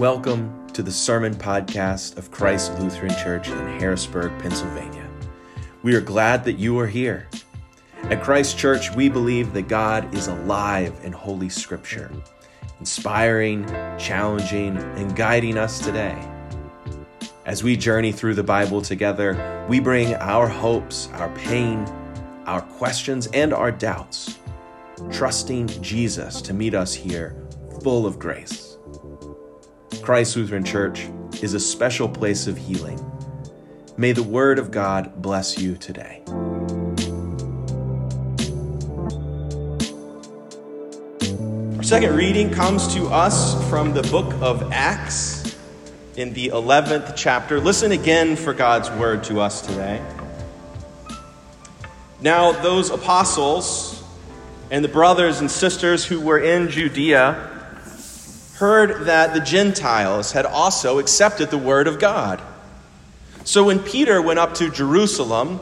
Welcome to the Sermon Podcast of Christ Lutheran Church in Harrisburg, Pennsylvania. We are glad that you are here. At Christ Church, we believe that God is alive in Holy Scripture, inspiring, challenging, and guiding us today. As we journey through the Bible together, we bring our hopes, our pain, our questions, and our doubts, trusting Jesus to meet us here full of grace. Christ Lutheran Church is a special place of healing. May the Word of God bless you today. Our second reading comes to us from the book of Acts in the 11th chapter. Listen again for God's Word to us today. Now, those apostles and the brothers and sisters who were in Judea heard that the Gentiles had also accepted the word of God. So when Peter went up to Jerusalem,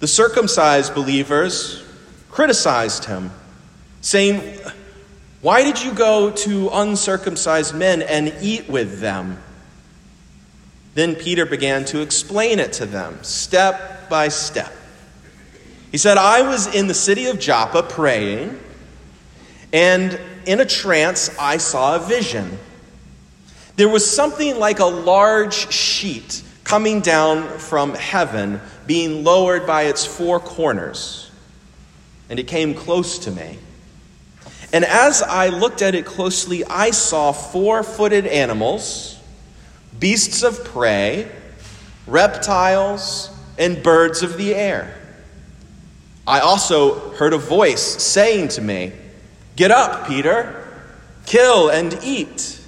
the circumcised believers criticized him, saying, Why did you go to uncircumcised men and eat with them? Then Peter began to explain it to them, step by step. He said, I was in the city of Joppa praying, and in a trance, I saw a vision. There was something like a large sheet coming down from heaven, being lowered by its four corners. And it came close to me. And as I looked at it closely, I saw four footed animals, beasts of prey, reptiles, and birds of the air. I also heard a voice saying to me, Get up, Peter, kill and eat.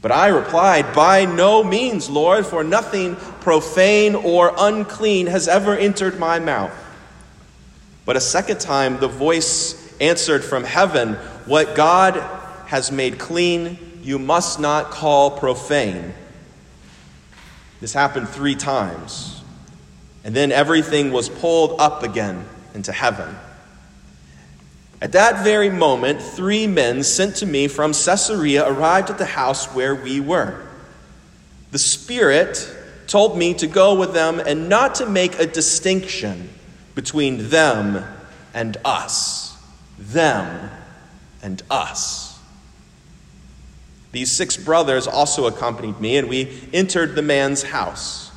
But I replied, By no means, Lord, for nothing profane or unclean has ever entered my mouth. But a second time the voice answered from heaven, What God has made clean, you must not call profane. This happened three times. And then everything was pulled up again into heaven. At that very moment, three men sent to me from Caesarea arrived at the house where we were. The Spirit told me to go with them and not to make a distinction between them and us. Them and us. These six brothers also accompanied me, and we entered the man's house.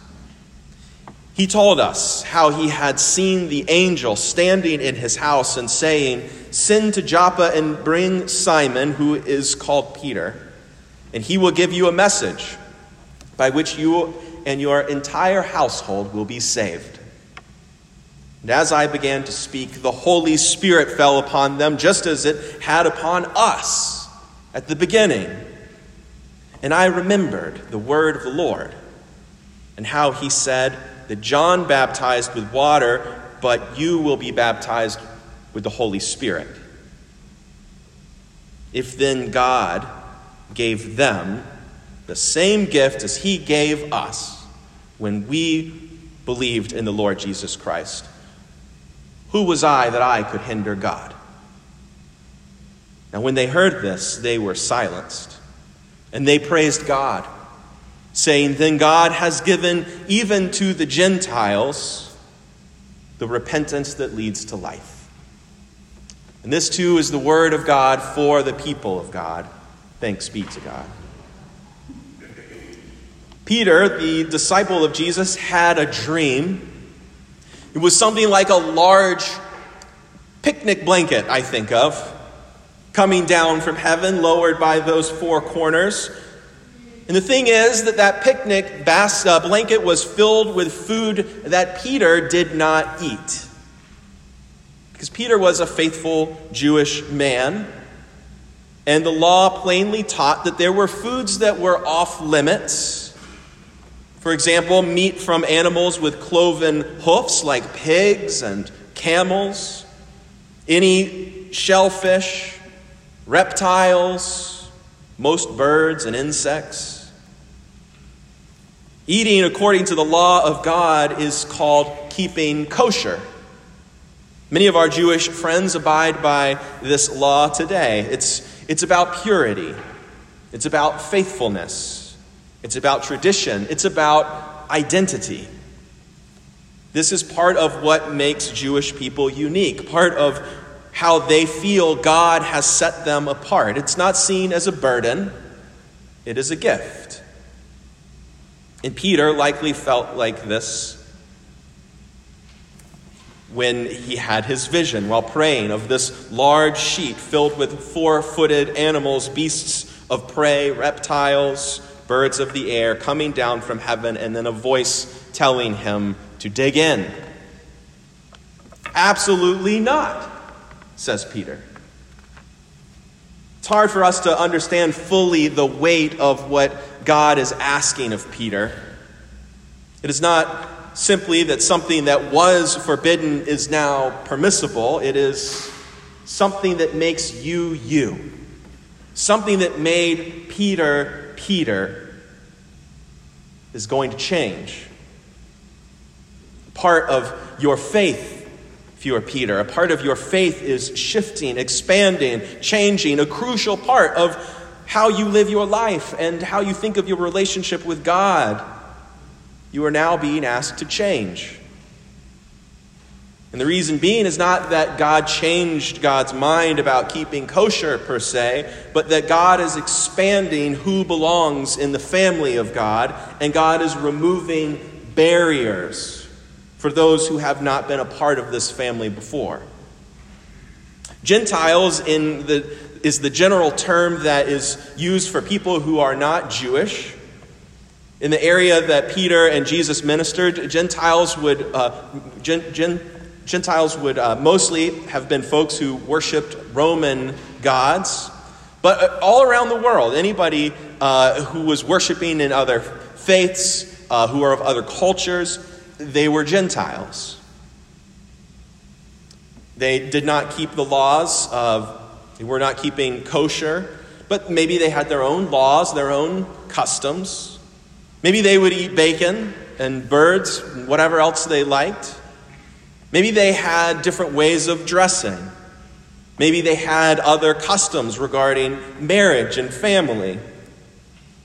He told us how he had seen the angel standing in his house and saying, Send to Joppa and bring Simon, who is called Peter, and he will give you a message by which you and your entire household will be saved. And as I began to speak, the Holy Spirit fell upon them just as it had upon us at the beginning. And I remembered the word of the Lord and how he said, that John baptized with water, but you will be baptized with the Holy Spirit. If then God gave them the same gift as he gave us when we believed in the Lord Jesus Christ, who was I that I could hinder God? Now, when they heard this, they were silenced, and they praised God saying, Then God has given even to the Gentiles the repentance that leads to life. And this too is the word of God for the people of God. Thanks be to God. Peter, the disciple of Jesus, had a dream. It was something like a large picnic blanket, I think of, coming down from heaven, lowered by those four corners. And the thing is that that picnic bas- uh, blanket was filled with food that Peter did not eat. Because Peter was a faithful Jewish man, and the law plainly taught that there were foods that were off limits. For example, meat from animals with cloven hoofs, like pigs and camels, any shellfish, reptiles, most birds and insects. Eating according to the law of God is called keeping kosher. Many of our Jewish friends abide by this law today. It's, it's about purity, It's about faithfulness. It's about tradition. It's about identity. This is part of what makes Jewish people unique, part of how they feel God has set them apart. It's not seen as a burden, it is a gift. And Peter likely felt like this when he had his vision while praying of this large sheet filled with four footed animals, beasts of prey, reptiles, birds of the air coming down from heaven, and then a voice telling him to dig in. Absolutely not, says Peter. It's hard for us to understand fully the weight of what God is asking of Peter. It is not simply that something that was forbidden is now permissible, it is something that makes you you. Something that made Peter Peter is going to change. Part of your faith, you are Peter, a part of your faith is shifting, expanding, changing, a crucial part of how you live your life and how you think of your relationship with God. You are now being asked to change. And the reason being is not that God changed God's mind about keeping kosher per se, but that God is expanding who belongs in the family of God, and God is removing barriers for those who have not been a part of this family before. Gentiles in the, is the general term that is used for people who are not Jewish. In the area that Peter and Jesus ministered, Gentiles would, uh, gen, gen, Gentiles would uh, mostly have been folks who worshiped Roman gods. But uh, all around the world, anybody uh, who was worshiping in other faiths, uh, who are of other cultures, they were Gentiles. They did not keep the laws of, they were not keeping kosher, but maybe they had their own laws, their own customs. Maybe they would eat bacon and birds whatever else they liked. Maybe they had different ways of dressing. Maybe they had other customs regarding marriage and family.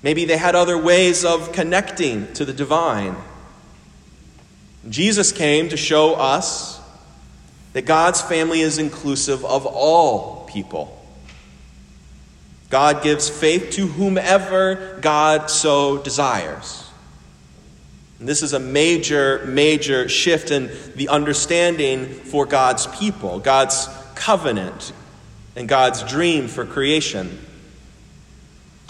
Maybe they had other ways of connecting to the divine. Jesus came to show us that God's family is inclusive of all people. God gives faith to whomever God so desires. And this is a major, major shift in the understanding for God's people, God's covenant, and God's dream for creation.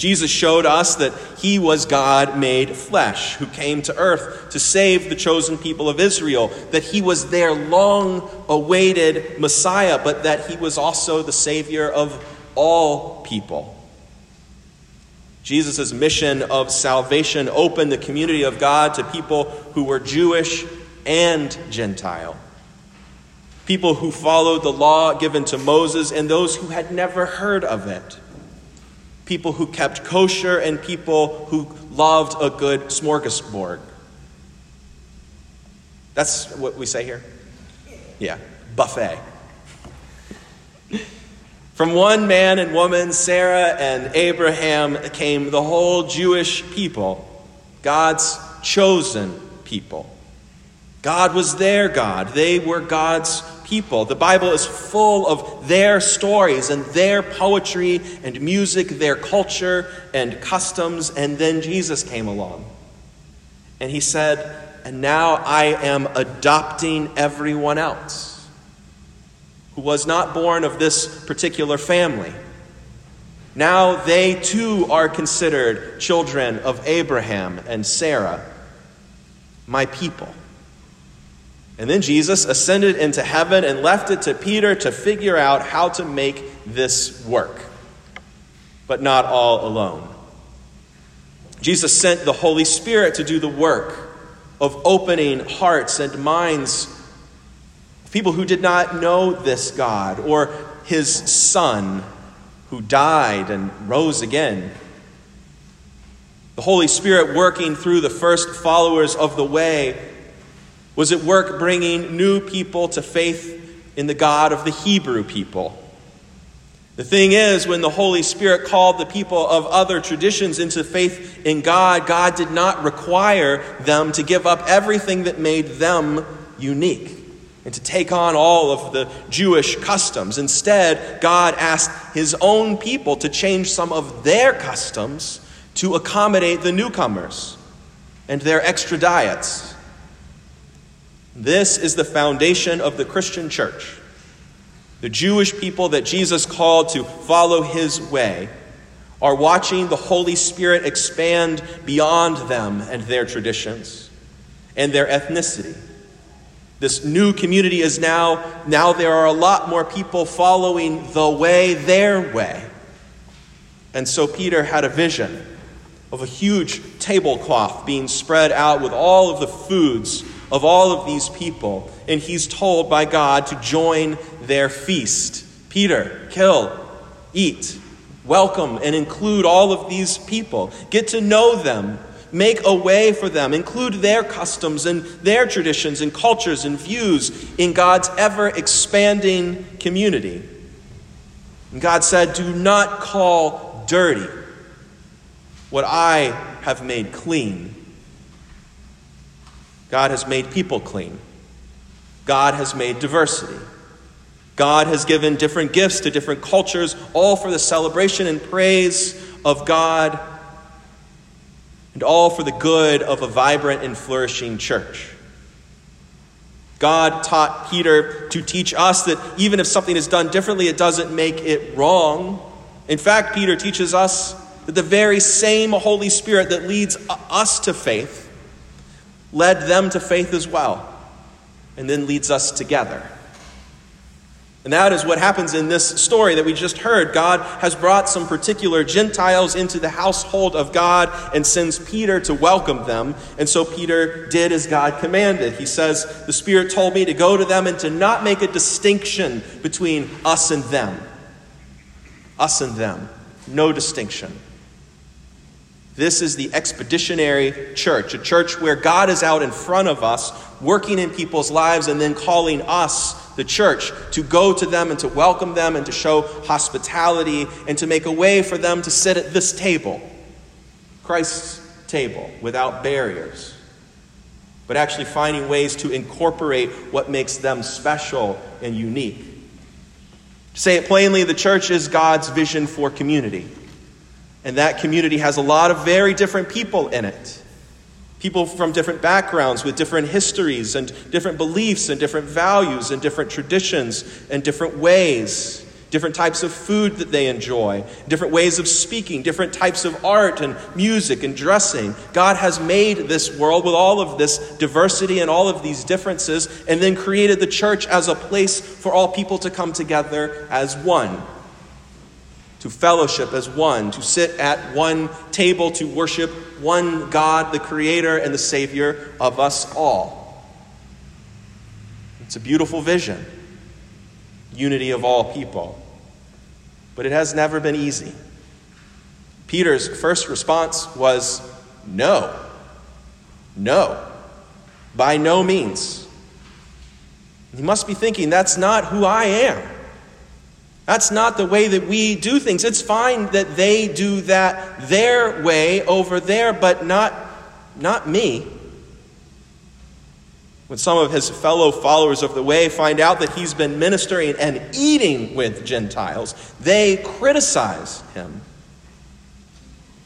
Jesus showed us that he was God made flesh, who came to earth to save the chosen people of Israel, that he was their long awaited Messiah, but that he was also the Savior of all people. Jesus' mission of salvation opened the community of God to people who were Jewish and Gentile. People who followed the law given to Moses and those who had never heard of it. People who kept kosher and people who loved a good smorgasbord. That's what we say here? Yeah, buffet. From one man and woman, Sarah and Abraham, came the whole Jewish people, God's chosen people. God was their God. They were God's people. The Bible is full of their stories and their poetry and music, their culture and customs. And then Jesus came along. And he said, And now I am adopting everyone else who was not born of this particular family. Now they too are considered children of Abraham and Sarah, my people. And then Jesus ascended into heaven and left it to Peter to figure out how to make this work, but not all alone. Jesus sent the Holy Spirit to do the work of opening hearts and minds people who did not know this God or his Son who died and rose again. The Holy Spirit working through the first followers of the way was at work bringing new people to faith in the God of the Hebrew people. The thing is, when the Holy Spirit called the people of other traditions into faith in God, God did not require them to give up everything that made them unique and to take on all of the Jewish customs. Instead, God asked his own people to change some of their customs to accommodate the newcomers and their extra diets. This is the foundation of the Christian church. The Jewish people that Jesus called to follow his way are watching the Holy Spirit expand beyond them and their traditions and their ethnicity. This new community is now, now there are a lot more people following the way, their way. And so Peter had a vision of a huge tablecloth being spread out with all of the foods of all of these people. And he's told by God to join their feast. Peter, kill, eat, welcome, and include all of these people. Get to know them. Make a way for them. Include their customs and their traditions and cultures and views in God's ever expanding community. And God said, Do not call dirty what I have made clean. God has made people clean. God has made diversity. God has given different gifts to different cultures, all for the celebration and praise of God, and all for the good of a vibrant and flourishing church. God taught Peter to teach us that even if something is done differently, it doesn't make it wrong. In fact, Peter teaches us that the very same Holy Spirit that leads us to faith led them to faith as well, and then leads us together. And that is what happens in this story that we just heard. God has brought some particular Gentiles into the household of God and sends Peter to welcome them. And so Peter did as God commanded. He says, The Spirit told me to go to them and to not make a distinction between us and them. Us and them. No distinction. This is the expeditionary church, a church where God is out in front of us, working in people's lives, and then calling us, the church, to go to them and to welcome them and to show hospitality and to make a way for them to sit at this table, Christ's table, without barriers, but actually finding ways to incorporate what makes them special and unique. To say it plainly, the church is God's vision for community. And that community has a lot of very different people in it. People from different backgrounds with different histories and different beliefs and different values and different traditions and different ways, different types of food that they enjoy, different ways of speaking, different types of art and music and dressing. God has made this world with all of this diversity and all of these differences and then created the church as a place for all people to come together as one to fellowship as one, to sit at one table, to worship one God, the Creator and the Savior of us all. It's a beautiful vision unity of all people. But it has never been easy. Peter's first response was no. No. By no means. He must be thinking, that's not who I am. That's not the way that we do things. It's fine that they do that their way over there, but not, not me. When some of his fellow followers of the way find out that he's been ministering and eating with Gentiles, they criticize him.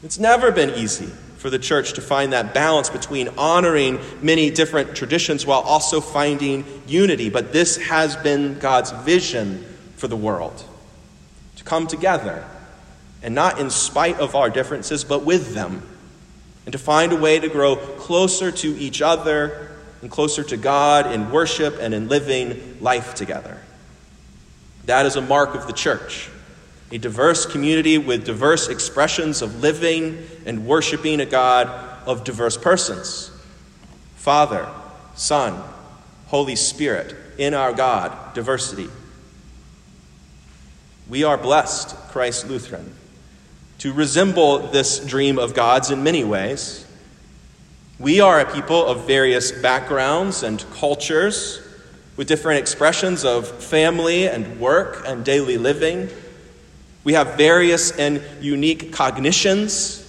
It's never been easy for the church to find that balance between honoring many different traditions while also finding unity. But this has been God's vision for the world come together, and not in spite of our differences, but with them, and to find a way to grow closer to each other and closer to God in worship and in living life together. That is a mark of the church. A diverse community with diverse expressions of living and worshiping a God of diverse persons Father, Son, Holy Spirit, in our God, diversity. We are blessed, Christ Lutheran, to resemble this dream of God's in many ways. We are a people of various backgrounds and cultures with different expressions of family and work and daily living. We have various and unique cognitions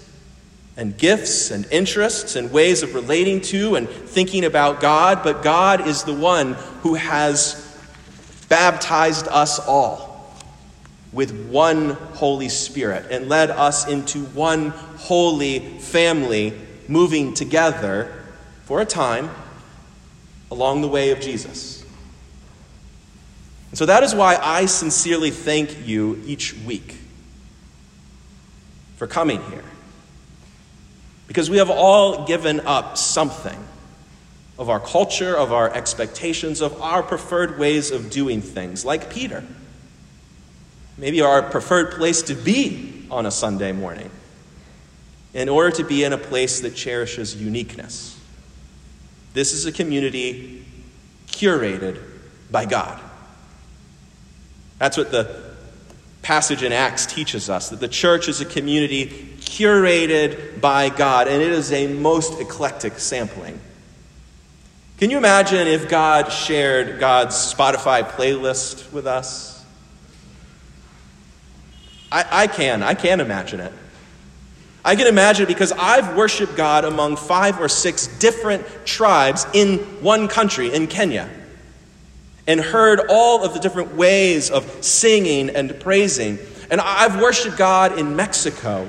and gifts and interests and ways of relating to and thinking about God, but God is the one who has baptized us all with one Holy Spirit and led us into one holy family, moving together for a time along the way of Jesus. And so that is why I sincerely thank you each week for coming here. Because we have all given up something of our culture, of our expectations, of our preferred ways of doing things, like Peter. Maybe our preferred place to be on a Sunday morning, in order to be in a place that cherishes uniqueness. This is a community curated by God. That's what the passage in Acts teaches us that the church is a community curated by God, and it is a most eclectic sampling. Can you imagine if God shared God's Spotify playlist with us? I, I can. I can imagine it. I can imagine it because I've worshiped God among five or six different tribes in one country, in Kenya, and heard all of the different ways of singing and praising. And I've worshiped God in Mexico,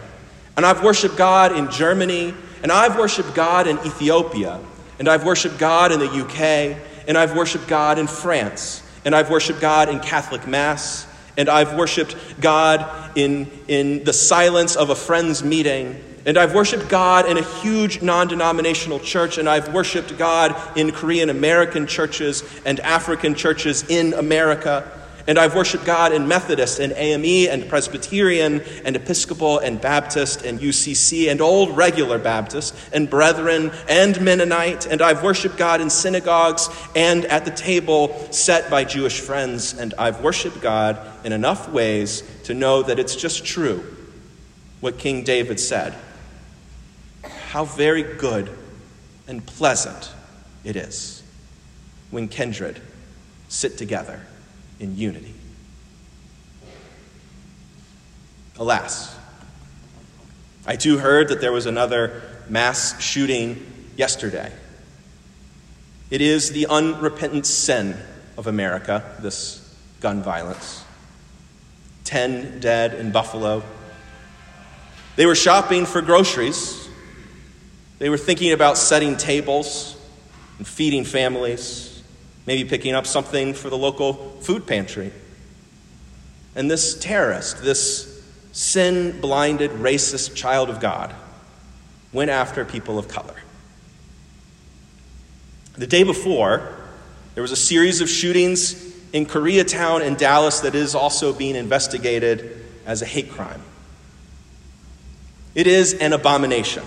and I've worshiped God in Germany, and I've worshiped God in Ethiopia. And I've worshiped God in the UK, and I've worshiped God in France, and I've worshiped God in Catholic Mass, and I've worshiped God in, in the silence of a friend's meeting, and I've worshiped God in a huge non denominational church, and I've worshiped God in Korean American churches and African churches in America. And I've worshiped God in Methodist and AME and Presbyterian and Episcopal and Baptist and UCC and Old Regular Baptist and Brethren and Mennonite. And I've worshiped God in synagogues and at the table set by Jewish friends. And I've worshiped God in enough ways to know that it's just true what King David said. How very good and pleasant it is when kindred sit together in unity. Alas, I too heard that there was another mass shooting yesterday. It is the unrepentant sin of America, this gun violence. Ten dead in Buffalo. They were shopping for groceries. They were thinking about setting tables and feeding families maybe picking up something for the local food pantry. And this terrorist, this sin blinded, racist child of God, went after people of color. The day before, there was a series of shootings in Koreatown and Dallas that is also being investigated as a hate crime. It is an abomination,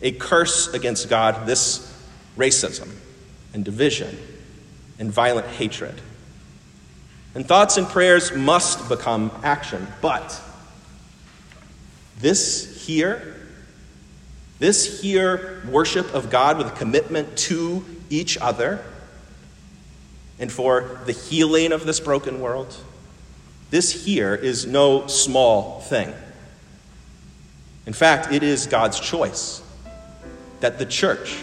a curse against God, this racism and division and violent hatred. And thoughts and prayers must become action. But this here, this here worship of God with a commitment to each other and for the healing of this broken world, this here is no small thing. In fact, it is God's choice that the church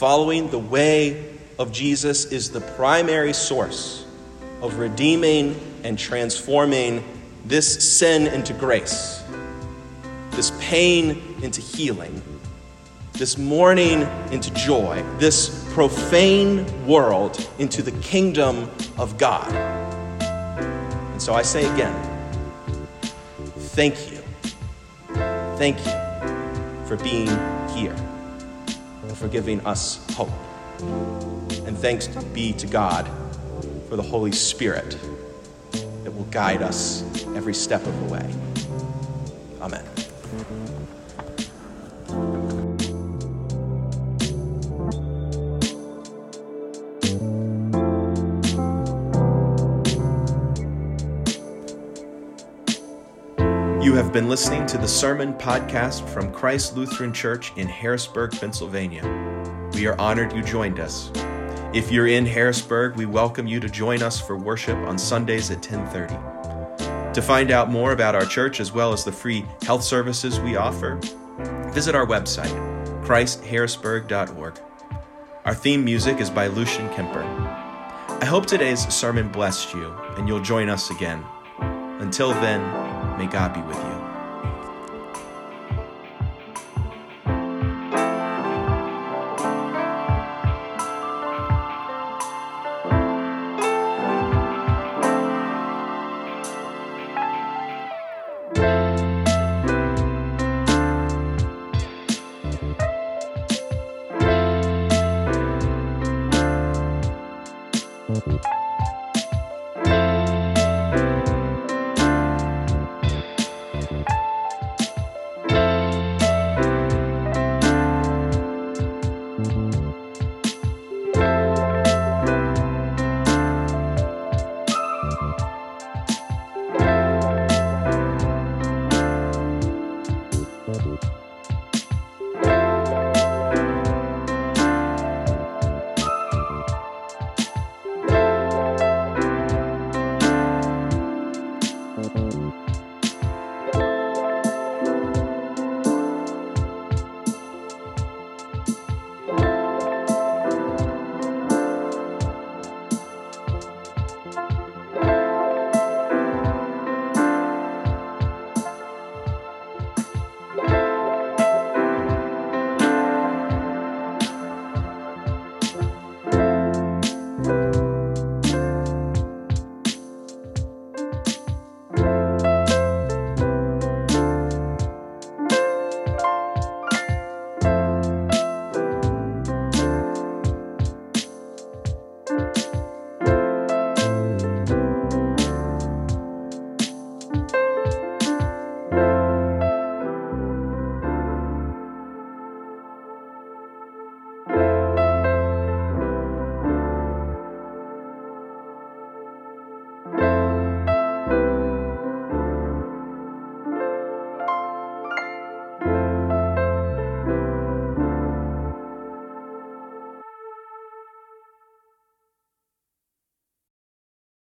Following the way of Jesus is the primary source of redeeming and transforming this sin into grace, this pain into healing, this mourning into joy, this profane world into the kingdom of God. And so I say again, thank you. Thank you for being here for giving us hope. And thanks be to God for the Holy Spirit that will guide us every step of the way. Amen. Have been listening to the Sermon Podcast from Christ Lutheran Church in Harrisburg, Pennsylvania. We are honored you joined us. If you're in Harrisburg, we welcome you to join us for worship on Sundays at 10:30. To find out more about our church as well as the free health services we offer, visit our website, christharrisburg.org. Our theme music is by Lucian Kemper. I hope today's sermon blessed you and you'll join us again. Until then, may God be with you.